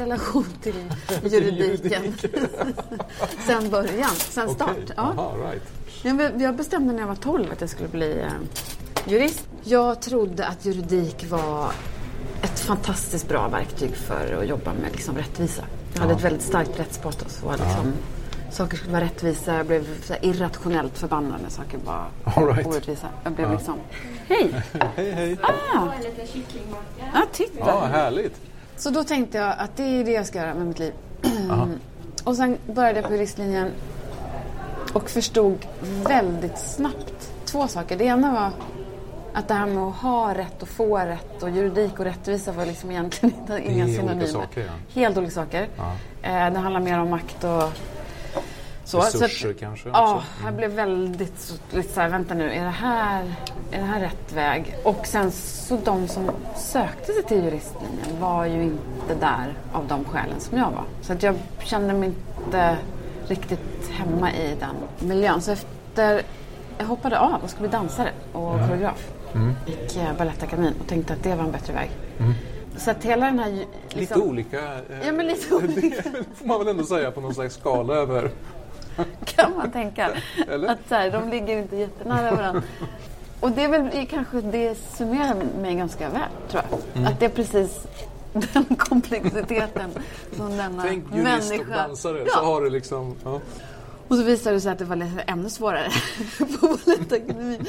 relation till juridiken. sen början, sen start. Ja. aha, right. Jag be- Jag bestämde när jag var 12 att jag skulle bli eh, jurist. Jag trodde att juridik var ett fantastiskt bra verktyg för att jobba med liksom, rättvisa. Jag hade ett väldigt starkt rättspatos. Och liksom, Saker skulle vara rättvisa. Jag blev irrationellt förbannad när saker var All right. orättvisa. Jag blev liksom... Hej! Hej, hej. Ah! Ja, titta! Ja, härligt. Så då tänkte jag att det är det jag ska göra med mitt liv. och sen började jag på juristlinjen och förstod väldigt snabbt två saker. Det ena var att det här med att ha rätt och få rätt och juridik och rättvisa var liksom egentligen inga synonymer. saker, ja. Helt olika saker. Eh, det handlar mer om makt och så. Resurser så att, kanske Ja, också. jag blev väldigt så, lite så här, vänta nu, är det, här, är det här rätt väg? Och sen så de som sökte sig till juristlinjen var ju inte där av de skälen som jag var. Så att jag kände mig inte riktigt hemma i den miljön. Så efter, jag hoppade av och skulle bli dansare och koreograf. Gick eh, Balettakademin och tänkte att det var en bättre väg. Så att hela den här... ju- Lite liksom- olika. eh, Ja, men lite olika. Det får man väl ändå säga på någon slags skala över. kan man tänka. Eller? Att så här, de ligger inte jättenära varandra. Och det är väl kanske det summerar mig ganska väl, tror jag. Mm. Att det är precis den komplexiteten som denna Tänk jurist och människa... dansare. Så Ja. har du liksom... Ja. Och så visade det sig att det var ännu svårare på Balettakademin.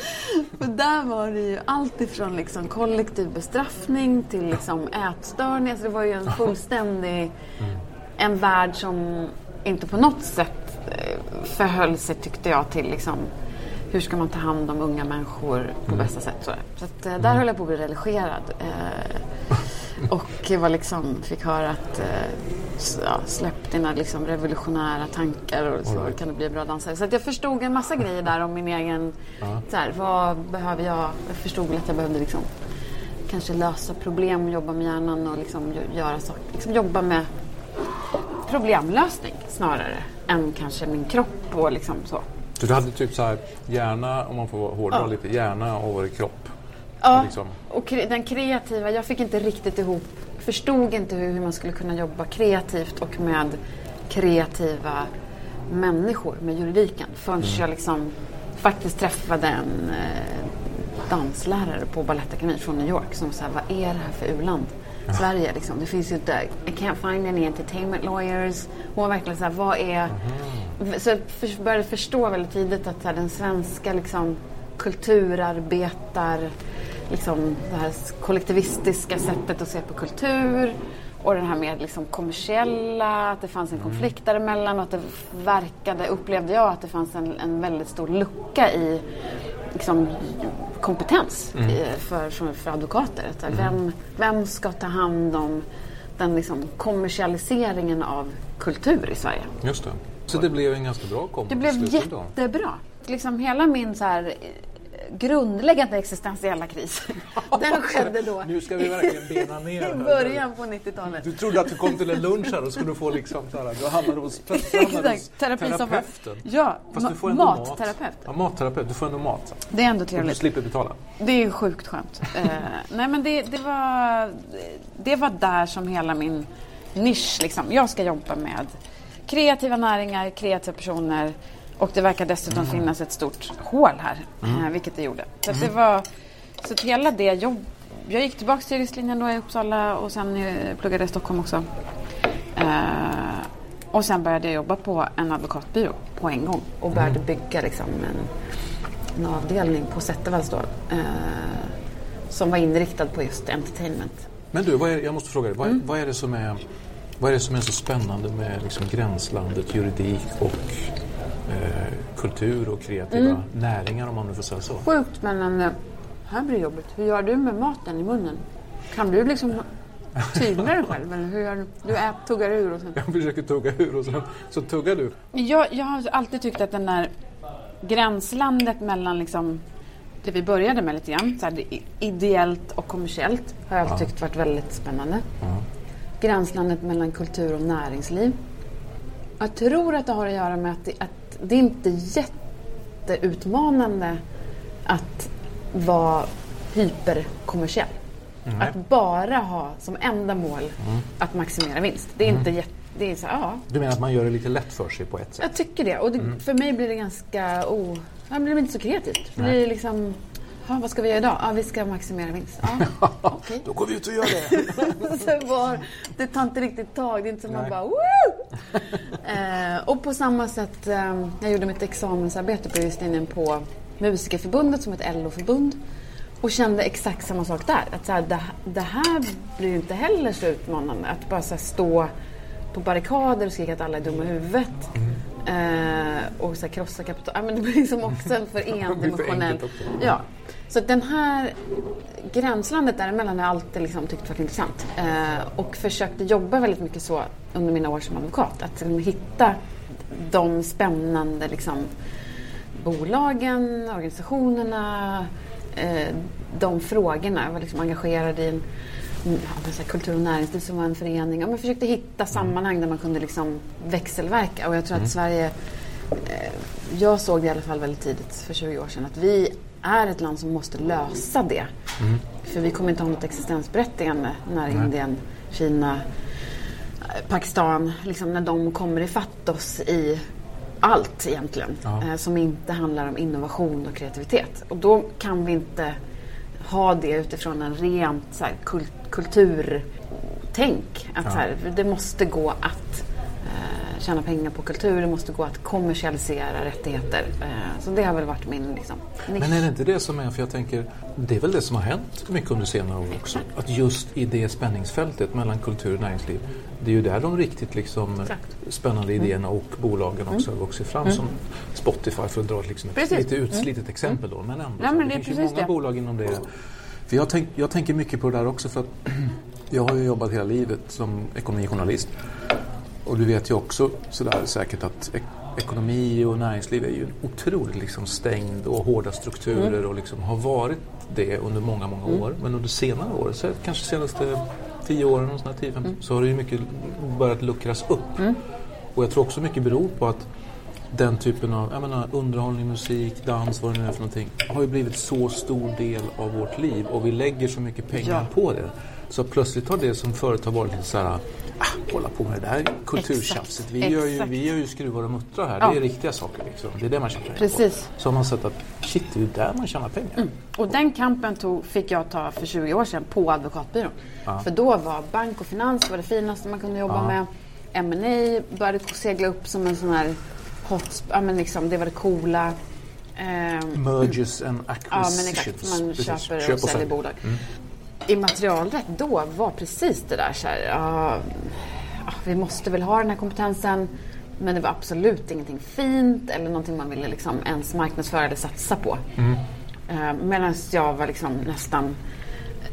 För där var det ju allt ifrån liksom kollektiv bestraffning till liksom ätstörning. Så det var ju en fullständig... En värld som inte på något sätt förhöll sig, tyckte jag, till liksom hur ska man ta hand om unga människor på bästa sätt. Så, så att, eh, där höll jag på att bli religerad. Eh, och var liksom, fick höra att eh, ja, släpp dina liksom revolutionära tankar och så kan du bli en bra dansare. Så jag förstod en massa grejer där om min egen, så här, vad behöver jag? Jag förstod väl att jag behövde liksom kanske lösa problem, jobba med hjärnan och liksom gö- göra saker, liksom jobba med problemlösning snarare än kanske min kropp och liksom så. Så du hade typ så här hjärna, om man får hårdra Ja. lite, hjärna och kropp. Ja, Liksom. och kre- den kreativa, jag fick inte riktigt ihop, förstod inte hur, hur man skulle kunna jobba kreativt och med kreativa människor med juridiken förrän jag liksom faktiskt träffade en eh, danslärare på Balettakademin från New York som sa vad är det här för u-land? Sverige liksom. Det finns ju inte, I can't find any entertainment lawyers. Hon var verkligen så här, vad är... Så jag för, började förstå väldigt tidigt att här, den svenska liksom, kulturarbetar, liksom, det här kollektivistiska sättet att se på kultur och den här mer liksom, kommersiella, att det fanns en konflikt däremellan och att det verkade, upplevde jag, att det fanns en, en väldigt stor lucka i liksom, kompetens i, för, för, för advokater. Att, här, vem, vem ska ta hand om den liksom, kommersialiseringen av kultur i Sverige? Just det. Så det blev en ganska bra kombo Det blev jättebra. liksom hela min så här eh, grundläggande existentiella kris, den skedde då Nu ska vi verkligen bena ner i början på 90-talet. Du trodde att du kom till en lunch här och skulle få liksom så här, du hamnade hos, plötsligt hamnade hos Exakt, terapisoffan. terapeuten. Ja, Fast du ma- får ändå mat. matterapeut. Ja, matterapeut. Du får ändå mat. Det är ändå Och du trevligt. slipper betala. Det är sjukt skönt. Eh, nej men det, det, var, det var där som hela min nisch liksom. Jag ska jobba med kreativa näringar, kreativa personer och det verkar dessutom finnas ett stort hål här, eh, vilket det gjorde. Så det var, så att hela det jobb... Jag gick tillbaka till juristlinjen då i Uppsala och sen eh, pluggade i Stockholm också. Eh, och sen började jag jobba på en advokatbyrå på en gång och började bygga liksom en, en avdelning på Zettervalls då. Eh, som var inriktad på just entertainment. Men du, vad är, jag måste fråga dig. Vad, Mm. vad, är det som är, vad är det som är så spännande med liksom gränslandet juridik och eh, kultur och kreativa Mm. näringar om man nu får säga så? Sjukt spännande. Här blir det jobbigt. Hur gör du med maten i munnen? Kan du liksom tygla dig själv? Eller hur gör du? Du ät, tuggar ur och sen... Jag försöker tugga ur och sen så tuggar du. Jag, jag har alltid tyckt att den där gränslandet mellan liksom det vi började med lite grann, så här, ideellt och kommersiellt, har jag alltid tyckt varit väldigt spännande. Gränslandet mellan kultur och näringsliv. Jag tror att det har att göra med att det, att det är inte jätteutmanande att vara hyperkommersiell. Att bara ha som enda mål att maximera vinst. Det är inte jätte... Det är så, ja, Du menar att man gör det lite lätt för sig på ett sätt? jag tycker det. Och det, för mig blir det ganska... Oh, det blir inte så kreativt. Det blir liksom... Ja, vad ska vi göra idag? Ja, vi ska maximera vinst. Ja, okej. Då går vi ut och gör det. Så var, det tar inte riktigt tag. Det är inte som man Nej. bara Woo! eh, Och på samma sätt, eh, jag gjorde mitt examensarbete på juristlinjen på Musikerförbundet som ett LO-förbund. Och kände exakt samma sak där. Att så här, det, det här blir inte heller så utmanande. Att bara här, stå på barrikader och skrika att alla är dumma i huvudet. Eh, och så här, krossa kapital. Ja, men det blir liksom också en för endimensionell... Ja. Så den här gränslandet däremellan har jag alltid liksom tyckt varit intressant. Eh, och försökte jobba väldigt mycket så under mina år som advokat. Att liksom hitta de spännande liksom, bolagen, organisationerna, eh, de frågorna. Jag var liksom engagerad i en mm, ja, kultur och näringsliv som var en förening. Ja, men försökte hitta sammanhang där man kunde liksom växelverka. Och jag tror att Sverige eh, jag såg det i alla fall väldigt tidigt, för 20 år sedan, att vi är ett land som måste lösa det. För vi kommer inte ha något existensberättigande när Indien, Kina, Pakistan, liksom när de kommer ifatt oss i allt egentligen. Ja. Eh, som inte handlar om innovation och kreativitet. Och då kan vi inte ha det utifrån en rent så här, kul- kulturtänk. Att så här, det måste gå att eh, tjäna pengar på kultur, det måste gå att kommersialisera rättigheter. Eh, så det har väl varit min liksom, nisch. Men är det inte det som är, för jag tänker, det är väl det som har hänt mycket under senare år också. Att just i det spänningsfältet mellan kultur och näringsliv, det är ju där de riktigt liksom Exakt. spännande idéerna och bolagen också har vuxit fram. Som Spotify för att dra liksom ett Precis. lite utslitet exempel då. Men ändå, Ja, men det, det är finns ju många det. bolag inom det. För jag, tänk, jag tänker mycket på det där också för att jag har ju jobbat hela livet som ekonomijournalist. Och du vet ju också sådär säkert att ek- ekonomi och näringsliv är ju en otroligt liksom stängd och hårda strukturer och liksom har varit det under många, många år. Men under senare år, så kanske senaste tio åren, sådär, 10, 15, så har det ju mycket börjat luckras upp. Och jag tror också mycket beror på att den typen av jag menar, underhållning, musik, dans, vad det nu är för någonting, har ju blivit så stor del av vårt liv och vi lägger så mycket pengar Ja. på det. Så plötsligt har det som förut har varit lite så här, ah, hålla på med det där kulturtjafset. Vi, gör ju, vi gör ju skruvar och muttrar här. Ja. Det är riktiga saker liksom. Det är det man tjänar pengar Precis. på. Så har man sett att shit, det är där man tjänar pengar. Och den kampen tog, fick jag ta för 20 år sedan på advokatbyrån. För då var bank och finans var det finaste man kunde jobba Ja. med. M&A började segla upp som en sån här hot, ja men liksom det var det coola. Ehm, Mergers and Ja, men acquisitions. exakt. Man Precis. köper Köp och säljer sälj. bolag. Immaterialrätt då var precis det där så här, ja, ja, vi måste väl ha den här kompetensen. Men det var absolut ingenting fint eller någonting man ville liksom ens marknadsföra eller satsa på. Eh, Medan jag var liksom nästan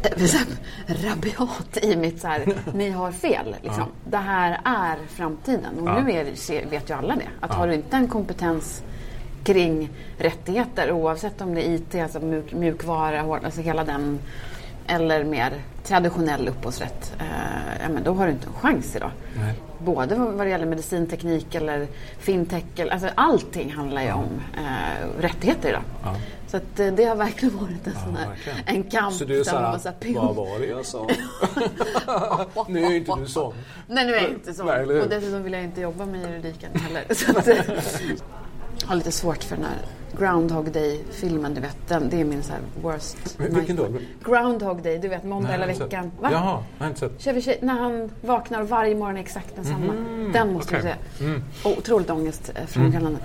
eh, här, rabiat i mitt så här, ni har fel. Liksom. Det här är framtiden. Och Ja. nu är, vet ju alla det. Att har du inte en kompetens kring rättigheter oavsett om det är IT, alltså mjuk, mjukvara, hård, alltså hela den eller mer traditionell upphovsrätt, eh, ja, men då har du inte en chans idag. Nej. Både vad det gäller medicinteknik eller fintech, eller, alltså allting handlar ju om eh, rättigheter idag. Ja. Så att, eh, det har verkligen varit en, Ja, sån här, verkligen. en kamp. Så du är så såhär, här, vad var det jag sa? nu är inte du sån. Nej, nu är jag inte så. Hur? och dessutom vill jag inte jobba med juridiken heller. Eh, har lite svårt för den här Groundhog Day-filmen, du vet. Den, det är min så här worst Vilken då? Groundhog Day, du vet måndag hela veckan. Va? Jaha, jag har inte sett. Chevy Chase, när han vaknar varje morgon är exakt densamma. Den måste okej. du se. Och otroligt ångestframkallande.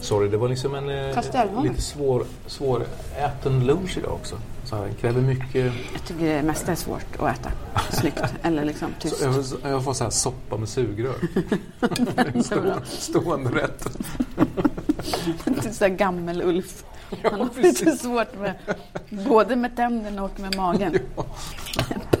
Sorry, det var liksom en eh, lite svår, svår äten lunch idag också. Så här, det kräver mycket... Jag tycker det mesta är svårt att äta. Snyggt. Eller liksom tyst. Så jag, jag får så här soppa med sugrör. Stå, stående rätt. Lite så här gammel-Ulf. Han har precis. lite svårt med både med tänderna och med magen. Passerad...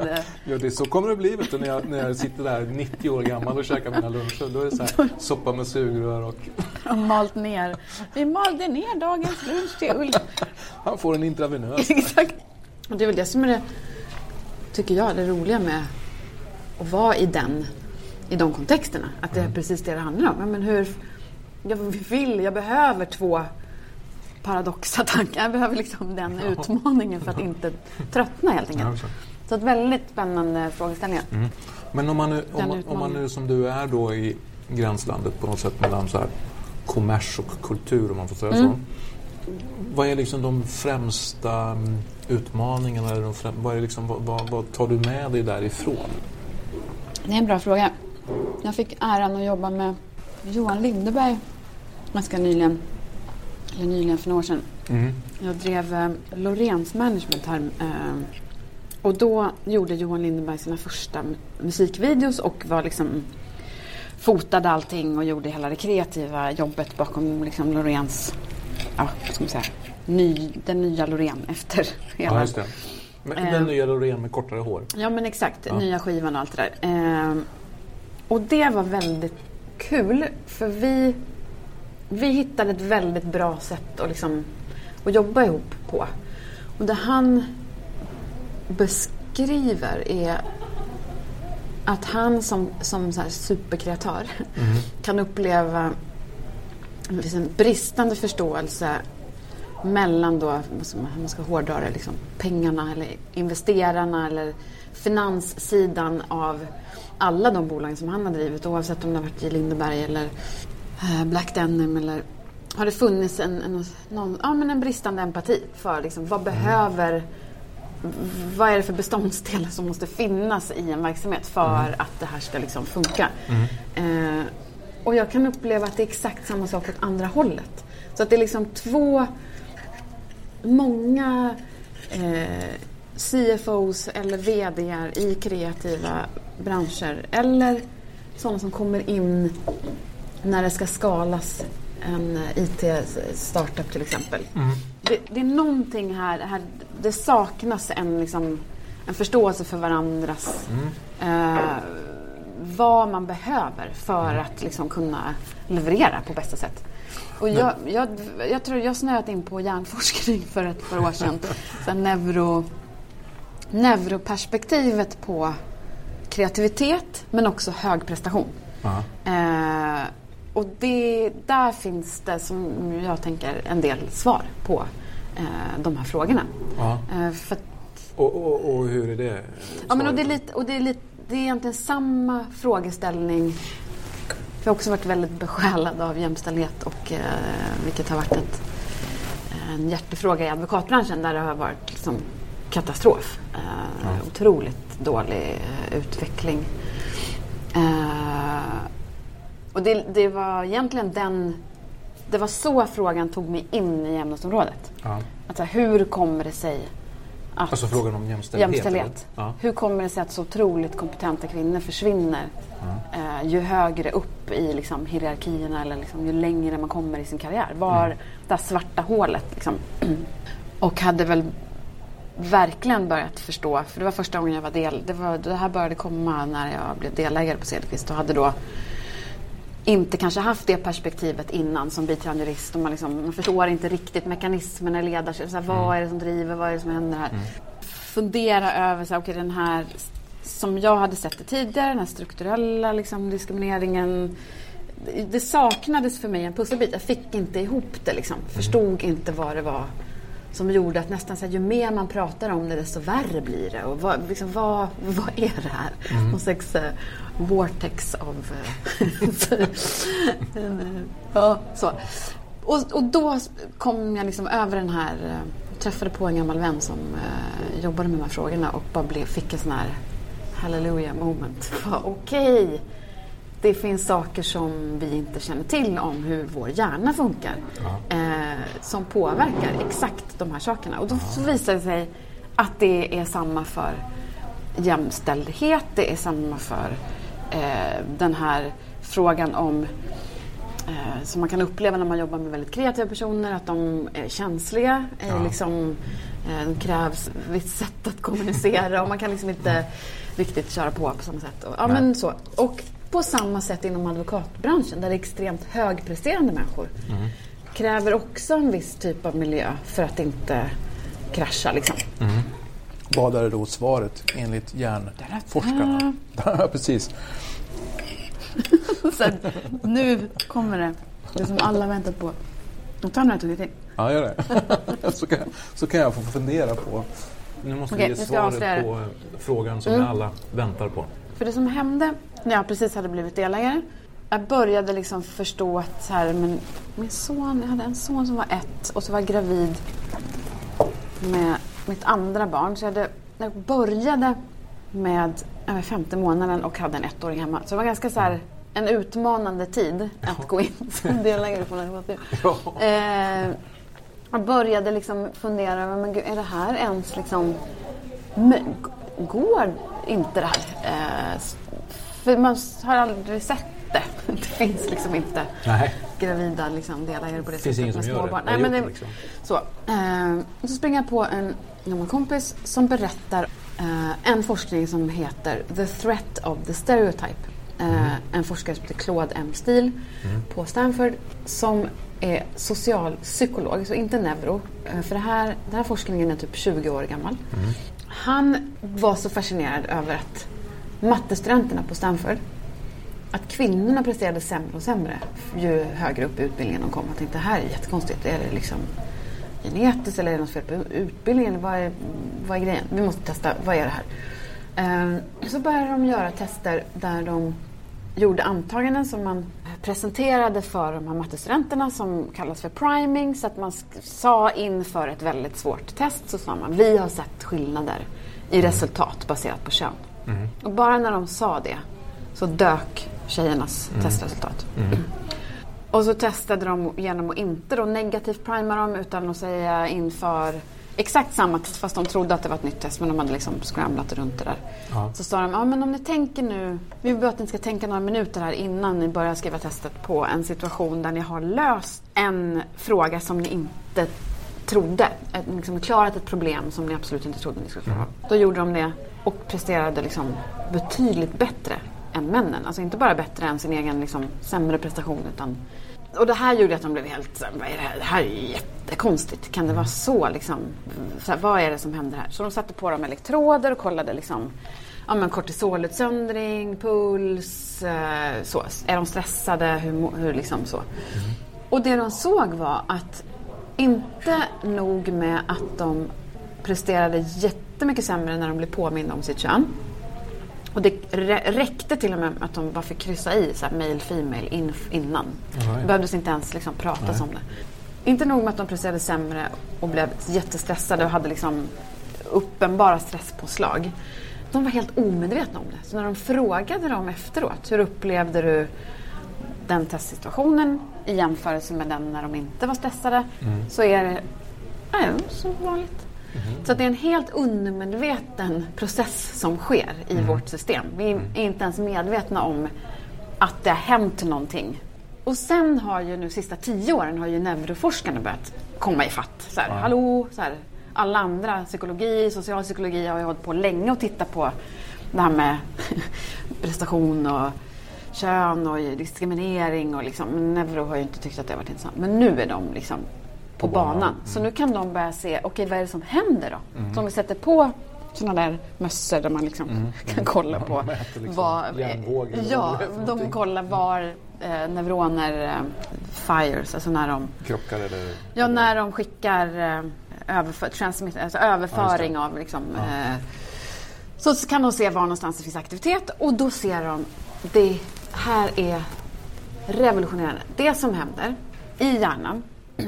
eh, Ja, det så kommer det bli vet du, när, jag, när jag sitter där 90 år gammal och käkar mina luncher. Då är det så här, soppa med sugrör och har malt ner. Vi malde ner dagens lunch till Ulf. han får en intravenös. Exakt. Och det är väl det som är det, tycker jag, det roliga med att vara i den, i de kontexterna. Att det är precis det det handlar om. Men hur, jag vill, jag behöver två paradoxa tankar. Jag behöver liksom den utmaningen för att inte tröttna helt Ja, enkelt. så. Så ett väldigt spännande frågeställningar. Men om man, nu, om, om man nu som du är då i gränslandet på något sätt mellan så här kommers och kultur om man får säga så. Vad är liksom de främsta mm, utmaningarna? Eller de främ, vad, är liksom, vad, vad, vad tar du med dig därifrån? Det är en bra fråga. Jag fick äran att jobba med Johan Lindeberg ganska nyligen. Eller nyligen, för några år sedan. Jag drev eh, Lorens Management här. Eh, och då gjorde Johan Lindberg sina första musikvideos och var liksom fotade allting och gjorde hela det kreativa jobbet bakom liksom Lorens, ja, ska man säga, ny, den nya Loreen efter hela Ja, just det. Men Eh. den nya Loreen med kortare hår. Ja men exakt, Ja. nya skivan och allt det där. Ehm, och det var väldigt kul för vi, vi hittade ett väldigt bra sätt att, liksom, att jobba ihop på. Och det han beskriver är att han som, som så superkreatör kan uppleva liksom bristande förståelse mellan då, man, ska hårdra det, liksom, pengarna eller investerarna eller finanssidan av alla de bolagen som han har drivit oavsett om det har varit J. Lindeberg eller Black Denim eller har det funnits en, en, någon, ja, men en bristande empati för liksom, vad behöver vad är det för beståndsdelar som måste finnas i en verksamhet för att det här ska liksom funka? Eh, och jag kan uppleva att det är exakt samma sak åt andra hållet. Så att det är liksom två, många eh, CFOs eller VDR i kreativa branscher eller sådana som kommer in när det ska skalas en IT-startup till exempel. Det, det är någonting här, här det saknas en, liksom, en förståelse för varandras eh, vad man behöver för att liksom, kunna leverera på bästa sätt. Och jag, jag, jag tror jag snöat in på hjärnforskning för ett par år sedan. Så neuro, neuroperspektivet på kreativitet men också hög prestation. Ja. Eh, och det, där finns det, som jag tänker, en del svar på eh, de här frågorna. Ja. Eh, för Och, och, och hur är det? ja, men och det, är lite, och det, är lite, det är egentligen samma frågeställning. Jag har också varit väldigt besjälad av jämställdhet och, eh, vilket har varit ett, en hjärtefråga i advokatbranschen där det har varit liksom katastrof. Eh, Otroligt dålig eh, utveckling. Eh, och det, det var egentligen den... Det var så frågan tog mig in i ämnesområdet. Ja. Att så här, hur kommer det sig att... Alltså frågan om jämställdhet? jämställdhet. Ja. Hur kommer det sig att så otroligt kompetenta kvinnor försvinner eh, ju högre upp i liksom, hierarkierna eller liksom, ju längre man kommer i sin karriär? Var Mm. det här svarta hålet? Liksom. Och hade väl verkligen börjat förstå, för det var första gången jag var del, det, var, det här började komma när jag blev delägare på Cederqvist och hade då inte kanske haft det perspektivet innan som biträdande jurist. Och man, liksom, man förstår inte riktigt mekanismerna i ledarskap. Så här, vad Mm. är det som driver? Vad är det som händer här? Fundera över så okay, den här, som jag hade sett det tidigare, den här strukturella liksom, diskrimineringen. Det- Det saknades för mig en pusselbit. Jag fick inte ihop det. Liksom. Förstod inte vad det var som gjorde att nästan så här, ju mer man pratar om det desto värre blir det. Och vad, liksom, vad, vad är det här? Någon slags eh, vortex av... eh, eh, ja, så. Och, och då kom jag liksom över den här... eh, träffade på en gammal vän som eh, jobbade med de här frågorna och bara blev, fick en sån här hallelujah moment. Okej, det finns saker som vi inte känner till om hur vår hjärna funkar. Eh, som påverkar exakt de här sakerna. Och då så visar det sig att det är samma för jämställdhet, det är samma för eh, den här frågan om eh, som man kan uppleva när man jobbar med väldigt kreativa personer, att de är känsliga. Eh, liksom, eh, det krävs visst sätt att kommunicera och man kan liksom inte riktigt köra på på samma sätt. Och, ja, Nej. men så. och på samma sätt inom advokatbranschen där det är extremt högpresterande människor. Kräver också en viss typ av miljö för att inte krascha. Liksom. Vad är då svaret enligt hjärnforskarna? Ja, precis. Så nu kommer det, det som alla väntat på. Tar några tuggar till. Ja, gör det. så, kan, så kan jag få fundera på. Nu måste vi ge svaret på frågan som Mm. alla väntar på. För det som hände när jag precis hade blivit delägare. Jag började liksom förstå att så här, men min son, jag hade en son som var ett och så var jag gravid med mitt andra barn. Så jag, hade, jag började med var femte månaden och hade en ettåring hemma. Så det var ganska så här, en utmanande tid att gå in som delägare på en eh, Jag började liksom fundera men gud, är det här ens liksom går inte det här? Eh, för man har aldrig sett det. Det finns liksom inte Nej. gravida liksom, delägare på det finns ingen som gör det. Nej, men det, liksom. så, eh, så springer jag på en gammal kompis som berättar eh, en forskning som heter The Threat of the Stereotype. Eh, En forskare som heter Claude M. Steele på Stanford som är socialpsykolog, så inte neuro. Eh, För det här, den här forskningen är typ 20 år gammal. Han var så fascinerad över att mattestudenterna på Stanford att kvinnorna presterade sämre och sämre ju högre upp i utbildningen de kom. Jag tänkte det här är jättekonstigt. Är det liksom genetiskt eller är det något fel på utbildningen? Vad är, vad är grejen? Vi måste testa, vad är det här? Ehm, så började de göra tester där de gjorde antaganden som man presenterade för de här mattestudenterna som kallas för priming. Så att man sa inför ett väldigt svårt test så sa man vi har sett skillnader i resultat baserat på kön. Och bara när de sa det så dök tjejernas testresultat. Och så testade de genom att inte då negativt prima dem utan att säga inför exakt samma test fast de trodde att det var ett nytt test men de hade liksom scramblat runt det där. Så sa de, ja men om ni tänker nu, vi vill att ni ska tänka några minuter här innan ni börjar skriva testet på en situation där ni har löst en fråga som ni inte trodde, liksom klarat ett problem som ni absolut inte trodde ni skulle klara av. Då gjorde de det och presterade liksom betydligt bättre än männen. Alltså inte bara bättre än sin egen liksom, sämre prestation utan och det här gjorde att de blev helt så vad är det här? Det här är jättekonstigt. Kan det vara så liksom? Så här, vad är det som händer här? Så de satte på dem elektroder och kollade liksom ja, men kortisolutsöndring, puls, eh, så. Är de stressade? Hur, hur liksom så. Och det de såg var att inte nog med att de presterade jättemycket sämre när de blev påminda om sitt kön. Och det rä- räckte till och med att de bara fick kryssa i så här, male, female in, innan. Det behövdes inte ens liksom pratas om det. Inte nog med att de presterade sämre och blev jättestressade och hade liksom uppenbara stresspåslag. De var helt omedvetna om det. Så när de frågade dem efteråt, hur upplevde du den testsituationen i jämförelse med den när de inte var stressade, så är det ja, som vanligt. Så att det är en helt undermedveten process som sker i vårt system. Vi är inte ens medvetna om att det har hänt någonting. Och sen har ju nu sista tio åren har ju neuroforskarna börjat komma ifatt. Så här, Hallå, så här, alla andra, psykologi, socialpsykologi har ju hållit på länge och tittat på det här med prestation och kön och diskriminering och liksom, Neuro har ju inte tyckt att det har varit intressant. Men nu är de liksom på, På banan. banan. Mm. Så nu kan de börja se, okej vad är det som händer då? Så om vi sätter på sådana där mössor där man liksom kan kolla på Mm. mäter liksom vad... Ja, de kollar var eh, neuroner eh, fires, alltså när de Krockar eller... Ja, när de skickar eh, överför, alltså överföring Ja, av liksom, eh, så så kan de se var någonstans det finns aktivitet och då ser de det här är revolutionerande. Det som händer i hjärnan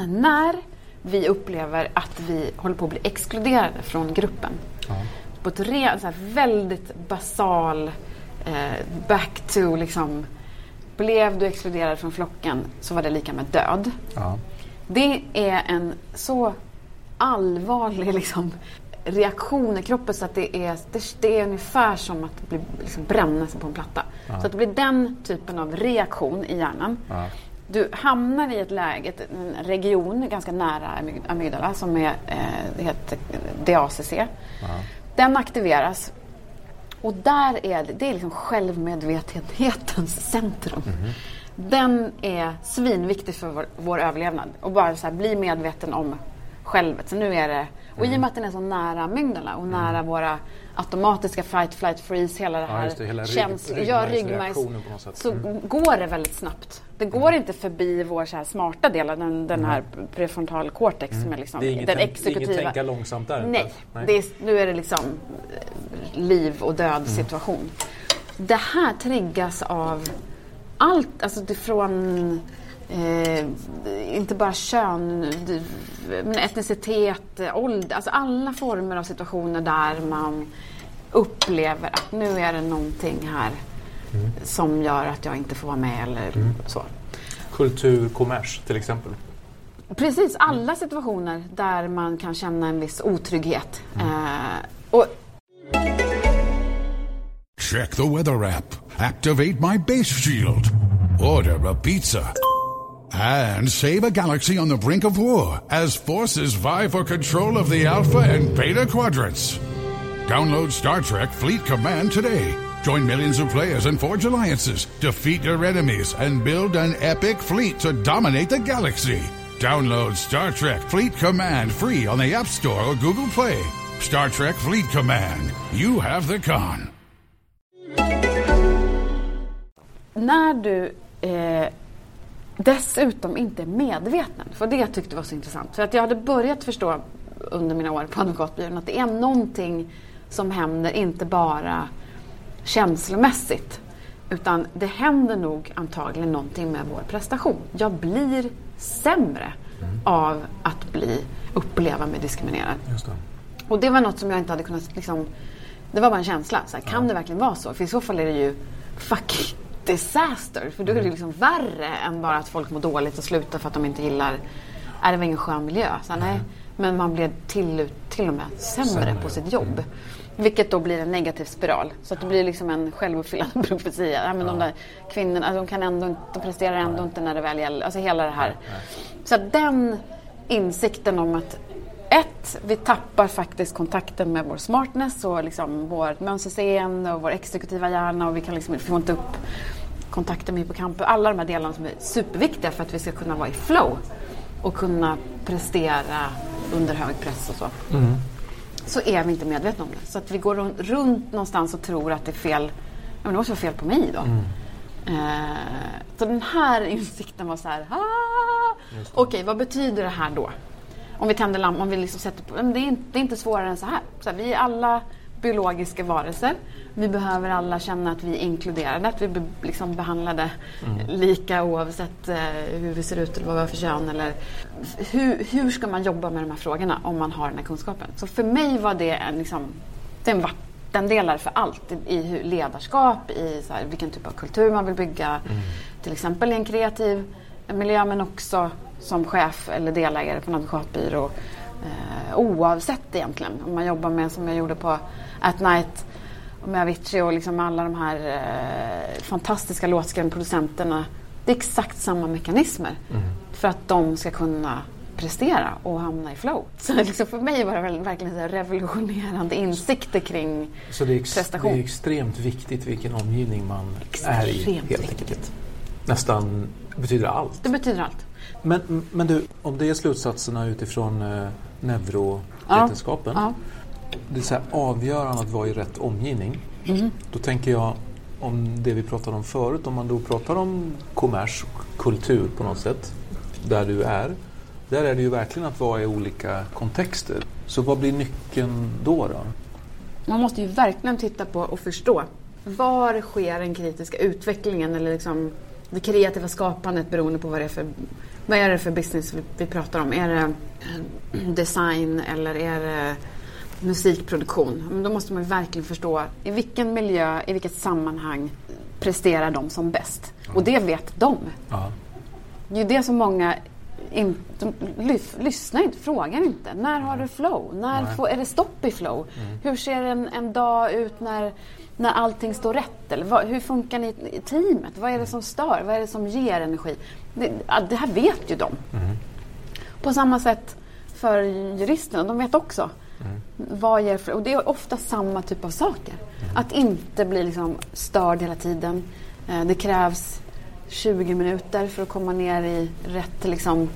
när vi upplever att vi håller på att bli exkluderade från gruppen. På ett re, så väldigt basal eh, back to liksom blev du exkluderad från flocken så var det lika med död. Ja. Det är en så allvarlig liksom, reaktion i kroppen så att det är, det, det är ungefär som att bli, liksom, bränna sig på en platta. Så att det blir den typen av reaktion i hjärnan. Ja. Du hamnar i ett läge, en region ganska nära amyg- amygdala som är, eh, det heter DACC. Den aktiveras och där är det, det är liksom självmedvetenhetens centrum. Den är svinviktig för vår, vår överlevnad. Och bara så här, bli medveten om självet. Så nu är det, och i och med att den är så nära amygdala och nära våra automatiska fight, flight, freeze, hela det här det, rygg- ja, ryggmärgs, ryggmärgsreaktionen på något sätt. så Mm. går det väldigt snabbt. Det går inte förbi vår så här smarta del, av den, den här prefrontal cortex som är liksom Mm. Det är inget, den exekutiva. inget tänka långsamt där. Nej, Det är, nu är det liksom eh, liv och död Mm. situation. Det här triggas av allt, alltså det från eh, inte bara kön, men etnicitet, ålder, alltså alla former av situationer där man upplever att nu är det någonting här Mm. som gör att jag inte får vara med eller så. Kultur, kommers till exempel. Precis, alla situationer där man kan känna en viss otrygghet. Mm. Eh, och Check the weather app. Activate my base shield. Order a pizza. And save a galaxy on the brink of war as forces vie for control of the Alpha and Beta quadrants. Download Star Trek Fleet Command today. Join millions of players and forge alliances, defeat your enemies, and build an epic fleet to dominate the galaxy. Download Star Trek Fleet Command free on the App Store or Google Play. Star Trek Fleet Command. You have the con. när du eh, dessutom inte medveten, för det tyckte jag var så intressant. För att jag hade börjat förstå under mina år på advokatbyrån att det är någonting som händer, inte bara känslomässigt. Utan det händer nog antagligen någonting med vår prestation. Jag blir sämre av att bli, uppleva mig diskriminerad. Just det. Och det var något som jag inte hade kunnat liksom, Det var bara en känsla. Så här, kan det verkligen vara så? För i så fall är det ju fucking disaster. För då är det liksom värre än bara att folk mår dåligt och slutar för att de inte gillar... Är det var ingen skön miljö. Så nej. Men man blir till, till och med sämre, Sämre, på sitt ja. jobb. Vilket då blir en negativ spiral. Så att det blir liksom en självuppfyllande profetia. Ja, men de där kvinnorna, alltså, de, kan ändå, inte- de presterar ändå inte när det väl gäller. Alltså hela det här. Så att den insikten om att ett, vi tappar faktiskt kontakten med vår smartness och liksom vårt mönsterseende och vår exekutiva hjärna och vi kan liksom får inte upp kontakten med hippocampus. Alla de här delarna som är superviktiga för att vi ska kunna vara i flow och kunna prestera under hög press och så. Så är vi inte medvetna om det. Så att vi går runt, någonstans och tror att det är fel. Ja, men det måste vara fel på mig då. Eh, så den här insikten var så här. "Ah!" Okej, vad betyder det här då? Om vi tänder lampan, om vi liksom sätter på, det, är inte, det är inte svårare än så här. så här. Vi är alla biologiska varelser. Vi behöver alla känna att vi är inkluderade, att vi blir liksom behandlade lika oavsett eh, hur vi ser ut eller vad vi har för kön. Eller, hur, hur ska man jobba med de här frågorna om man har den här kunskapen? Så för mig var det en, liksom, det är en vattendelare för allt. I, i ledarskap, i så här, vilken typ av kultur man vill bygga. Till exempel i en kreativ miljö men också som chef eller delägare på en advokatbyrå. Eh, oavsett egentligen. Om man jobbar med som jag gjorde på At Night och med Avicii och liksom alla de här eh, fantastiska låtskrivarproducenterna. Det är exakt samma mekanismer. För att de ska kunna prestera och hamna i flow. Så liksom för mig var det väl verkligen så revolutionerande insikter kring Så det är, ex- prestation. det är extremt viktigt vilken omgivning man är i. Extremt Helt viktigt. enkelt. Nästan betyder allt. Det betyder allt. Men, men du, om det är slutsatserna utifrån eh, neurovetenskapen. Ja. Det är så här avgörande att vara i rätt omgivning. Mm. Då tänker jag om det vi pratade om förut, om man då pratar om kommers och kultur på något sätt, där du är. Där är det ju verkligen att vara i olika kontexter. Så vad blir nyckeln då? då? Man måste ju verkligen titta på och förstå. Var sker den kritiska utvecklingen eller liksom det kreativa skapandet beroende på vad det är för, vad är det för business vi, vi pratar om? Är det eh, design eller är det musikproduktion? Men då måste man ju verkligen förstå i vilken miljö, i vilket sammanhang presterar de som bäst? Och det vet de. Ja. Det är det som många in, lys, lyssnar inte, frågar inte. När har du flow? När får, är det stopp i flow? Hur ser en, en dag ut när, när allting står rätt? Eller vad, hur funkar ni i teamet? Vad är det som stör? Vad är det som ger energi? Det, det här vet ju de. På samma sätt för juristerna, de vet också. Vad ger? Och det är ofta samma typ av saker. Att inte bli liksom störd hela tiden. Eh, Det krävs 20 minuter för att komma ner i rätt, liksom,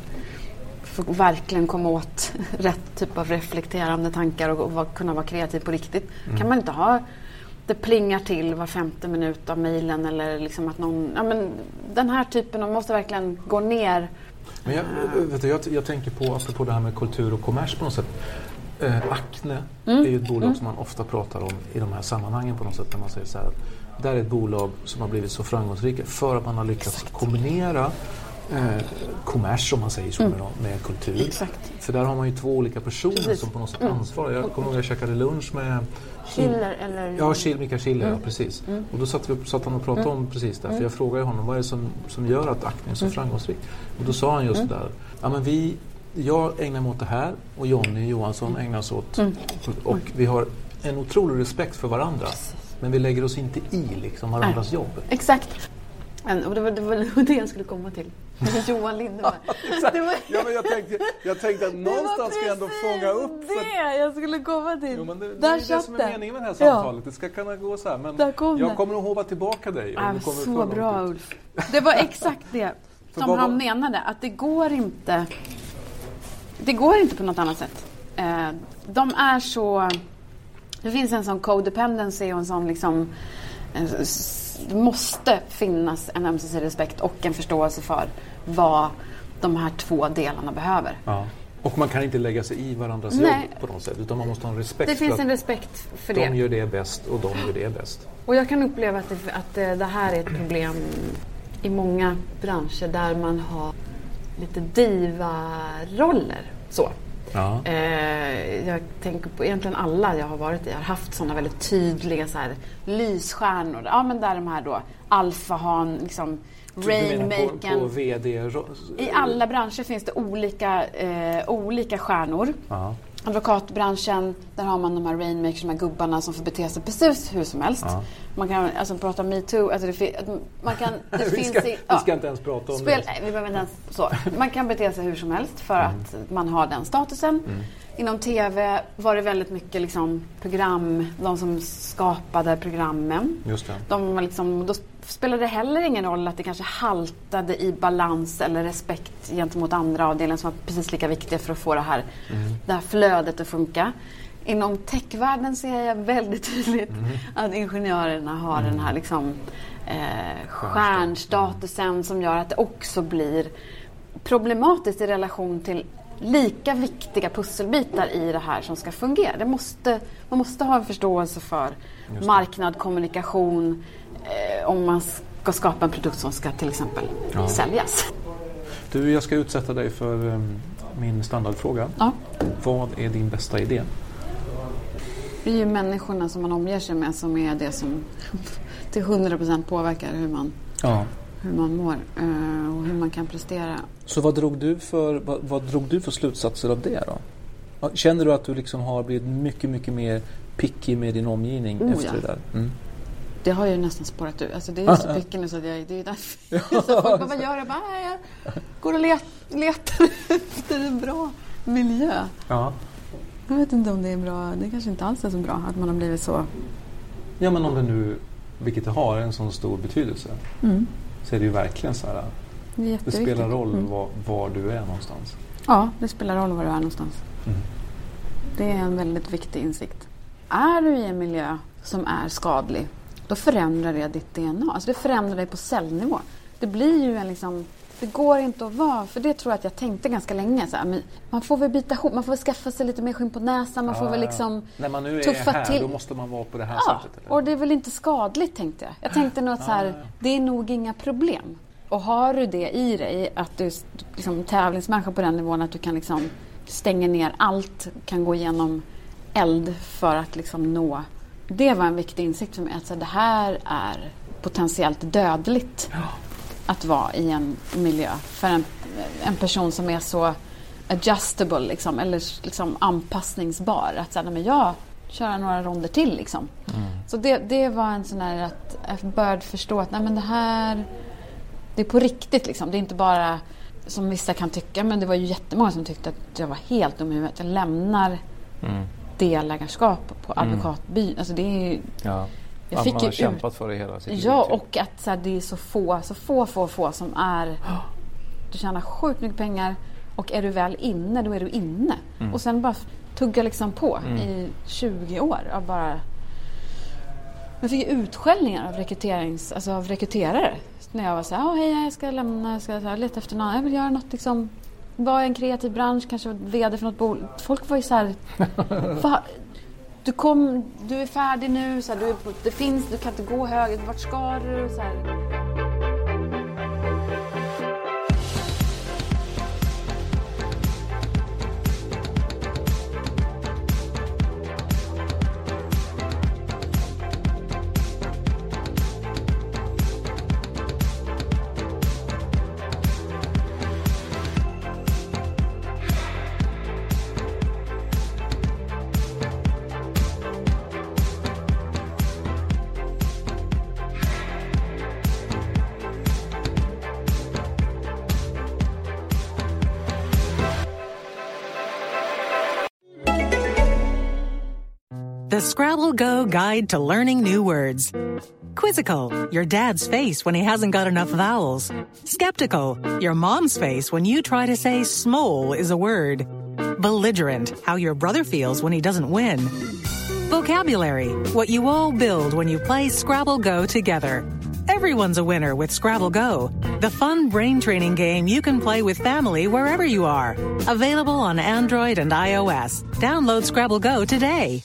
för att verkligen komma åt rätt typ av reflekterande tankar och, och kunna vara kreativ på riktigt. kan man inte ha det plingar till var femte minut av mejlen eller liksom att någon... Ja, men den här typen, man måste verkligen gå ner. Men jag, vet du, jag, jag tänker på, apropå det här med kultur och kommers på något sätt. Eh, Acne Mm. är ju ett bolag som man ofta pratar om i de här sammanhangen på något sätt. När man säger så här att där är ett bolag som har blivit så framgångsrika för att man har lyckats kombinera eh, kommers, om man säger så, med, med kultur. Mm. Exakt. För där har man ju två olika personer Precis. Mm. som på något sätt ansvarar. Jag kommer ihåg att jag käkade lunch med Schiller eller... Ja, Schil, Mikael Schiller, Mm. ja precis. Och då satt, vi, satt han och pratade om precis det. För jag frågade honom vad är det som, som gör att Acne är så Mm. framgångsrikt. Och då sa han just det där. Ja, men vi, jag ägnar mig åt det här och Jonny Johansson Mm. ägnar sig åt... Och vi har en otrolig respekt för varandra. Men vi lägger oss inte i liksom, varandras jobb. Exakt. Men, och det, var, det var det jag skulle komma till. Johan Lindeberg. det var, Ja, men jag, tänkte, jag tänkte att någonstans ska jag ändå fånga upp... För... det jag skulle komma till. Jo, men det, det är det som det. är meningen med det här Ja. samtalet. Det ska kunna gå så här. Men kom jag det. kommer att hova tillbaka dig. Ja, du kommer så bra. Ulf. Det var exakt det som han var- menade. Att det går inte. Det går inte på något annat sätt. Eh, De är så... Det finns en sån codependency och en sån liksom... eh, Det måste finnas en ömsesidig respekt och en förståelse för vad de här två delarna behöver. Ja. Och man kan inte lägga sig i varandras Nej. jobb på något sätt. Utan man måste ha en respekt Det finns en respekt för de det. gör det bäst och de gör det bäst. Och jag kan uppleva att det, att det det här är ett problem i många branscher där man har lite diva-roller. Så. Ja. Eh, jag tänker på egentligen alla jag har varit i har haft sådana väldigt tydliga så här, lysstjärnor. Ja men där de här då alfahan, liksom menar på, på. VD? I alla branscher finns det olika, eh, olika stjärnor. Ja. Advokatbranschen, där har man de här rainmakers, de här gubbarna som får bete sig precis hur som helst. Ja. Man kan alltså prata om metoo, alltså det, fi- att man kan, det vi, finns ska, i... vi ska inte ens prata om Spel, det. nej, vi behöver inte ens så. Man kan bete sig hur som helst för Mm. att man har den statusen. Inom TV var det väldigt mycket liksom program, de som skapade programmen. Just det. De var liksom, då spelade det heller ingen roll att det kanske haltade i balans eller respekt gentemot andra avdelningar som var precis lika viktiga för att få det här, det här flödet att funka. Inom techvärlden ser jag väldigt tydligt att ingenjörerna har den här liksom, eh, stjärnstatusen som gör att det också blir problematiskt i relation till lika viktiga pusselbitar i det här som ska fungera. Det måste, man måste ha en förståelse för marknad, kommunikation eh, om man ska skapa en produkt som ska till exempel Ja. säljas. Du, jag ska utsätta dig för um, min standardfråga. Ja. Vad är din bästa idé? Det är ju människorna som man omger sig med som är det som till 100% påverkar hur man, Ja. hur man mår eh, och hur man kan prestera. Så vad drog du för, vad, vad drog du för slutsatser av det då? Ja, Känner du att du liksom har blivit mycket, mycket mer picky med din omgivning Oh, efter ja. det där? Mm. Det har ju nästan spårat ur. Alltså det är så mycket nu så att jag, det är därför. så folk bara, vad gör jag? Bara, "Nej, jag går och let, letar efter en bra miljö. Ja. Jag vet inte om det är bra. Det kanske inte alls är så bra att man har blivit så. ja, men om det nu, vilket det har, en sån stor betydelse. Så är det ju verkligen så här. Det, Det spelar roll Mm. var, var du är någonstans. Ja, det spelar roll var du är någonstans. Mm. Det är en väldigt viktig insikt. Är du i en miljö som är skadlig, då förändrar det ditt DNA. Alltså det förändrar dig på cellnivå. Det blir ju en liksom... Det går inte att vara, för det tror jag att jag tänkte ganska länge. Så här, man får väl byta ihop, man får väl skaffa sig lite mer skinn på näsan, man får väl liksom När man nu är här, till. då måste man vara på det här Ja, sättet. Eller? och det är väl inte skadligt tänkte jag. Jag tänkte nog att så här, det är nog inga problem. Och har du det i dig, att du liksom, tävlingsmänniska på den nivån att du kan liksom stänga ner allt, kan gå igenom eld för att liksom nå. Det var en viktig insikt för mig, att så det här är potentiellt dödligt att vara i en miljö för en, en person som är så adjustable liksom, eller liksom anpassningsbar. Att säga, men jag kör några ronder till liksom. Så det, det var en sån här att jag började förstå att nej, men det här det är på riktigt liksom. Det är inte bara som vissa kan tycka, men det var ju jättemånga som tyckte att jag var helt dum i huvudet. Jag lämnar delägarskap på advokatby. Alltså det är ju, Ja. Jag Att fick man ju har ut- kämpat för det hela sitt Ja, liv. typ. och att så här, det är så få, så få, få, få som är... Du tjänar sjukt mycket pengar och är du väl inne, då är du inne. Mm. Och sen bara tugga liksom på i 20 år av bara... Jag fick ju utskällningar av, rekryterings, alltså av rekryterare. När jag var så här, "Åh, hej, jag ska lämna, jag ska så här, leta efter något, jag vill göra något liksom... Vara i en kreativ bransch, kanske VD för något bolag. Folk var ju så här... "Va? Du, kom, du är färdig nu, så här, du det finns, du kan inte gå höger, vart ska du? Så här. The Scrabble Go Guide to Learning New Words. Quizzical, your dad's face when he hasn't got enough vowels. Skeptical, your mom's face when you try to say smole is a word. Belligerent, how your brother feels when he doesn't win. Vocabulary, what you all build when you play Scrabble Go together. Everyone's a winner with Scrabble Go, the fun brain training game you can play with family wherever you are. Available on Android and iOS. Download Scrabble Go today.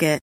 It.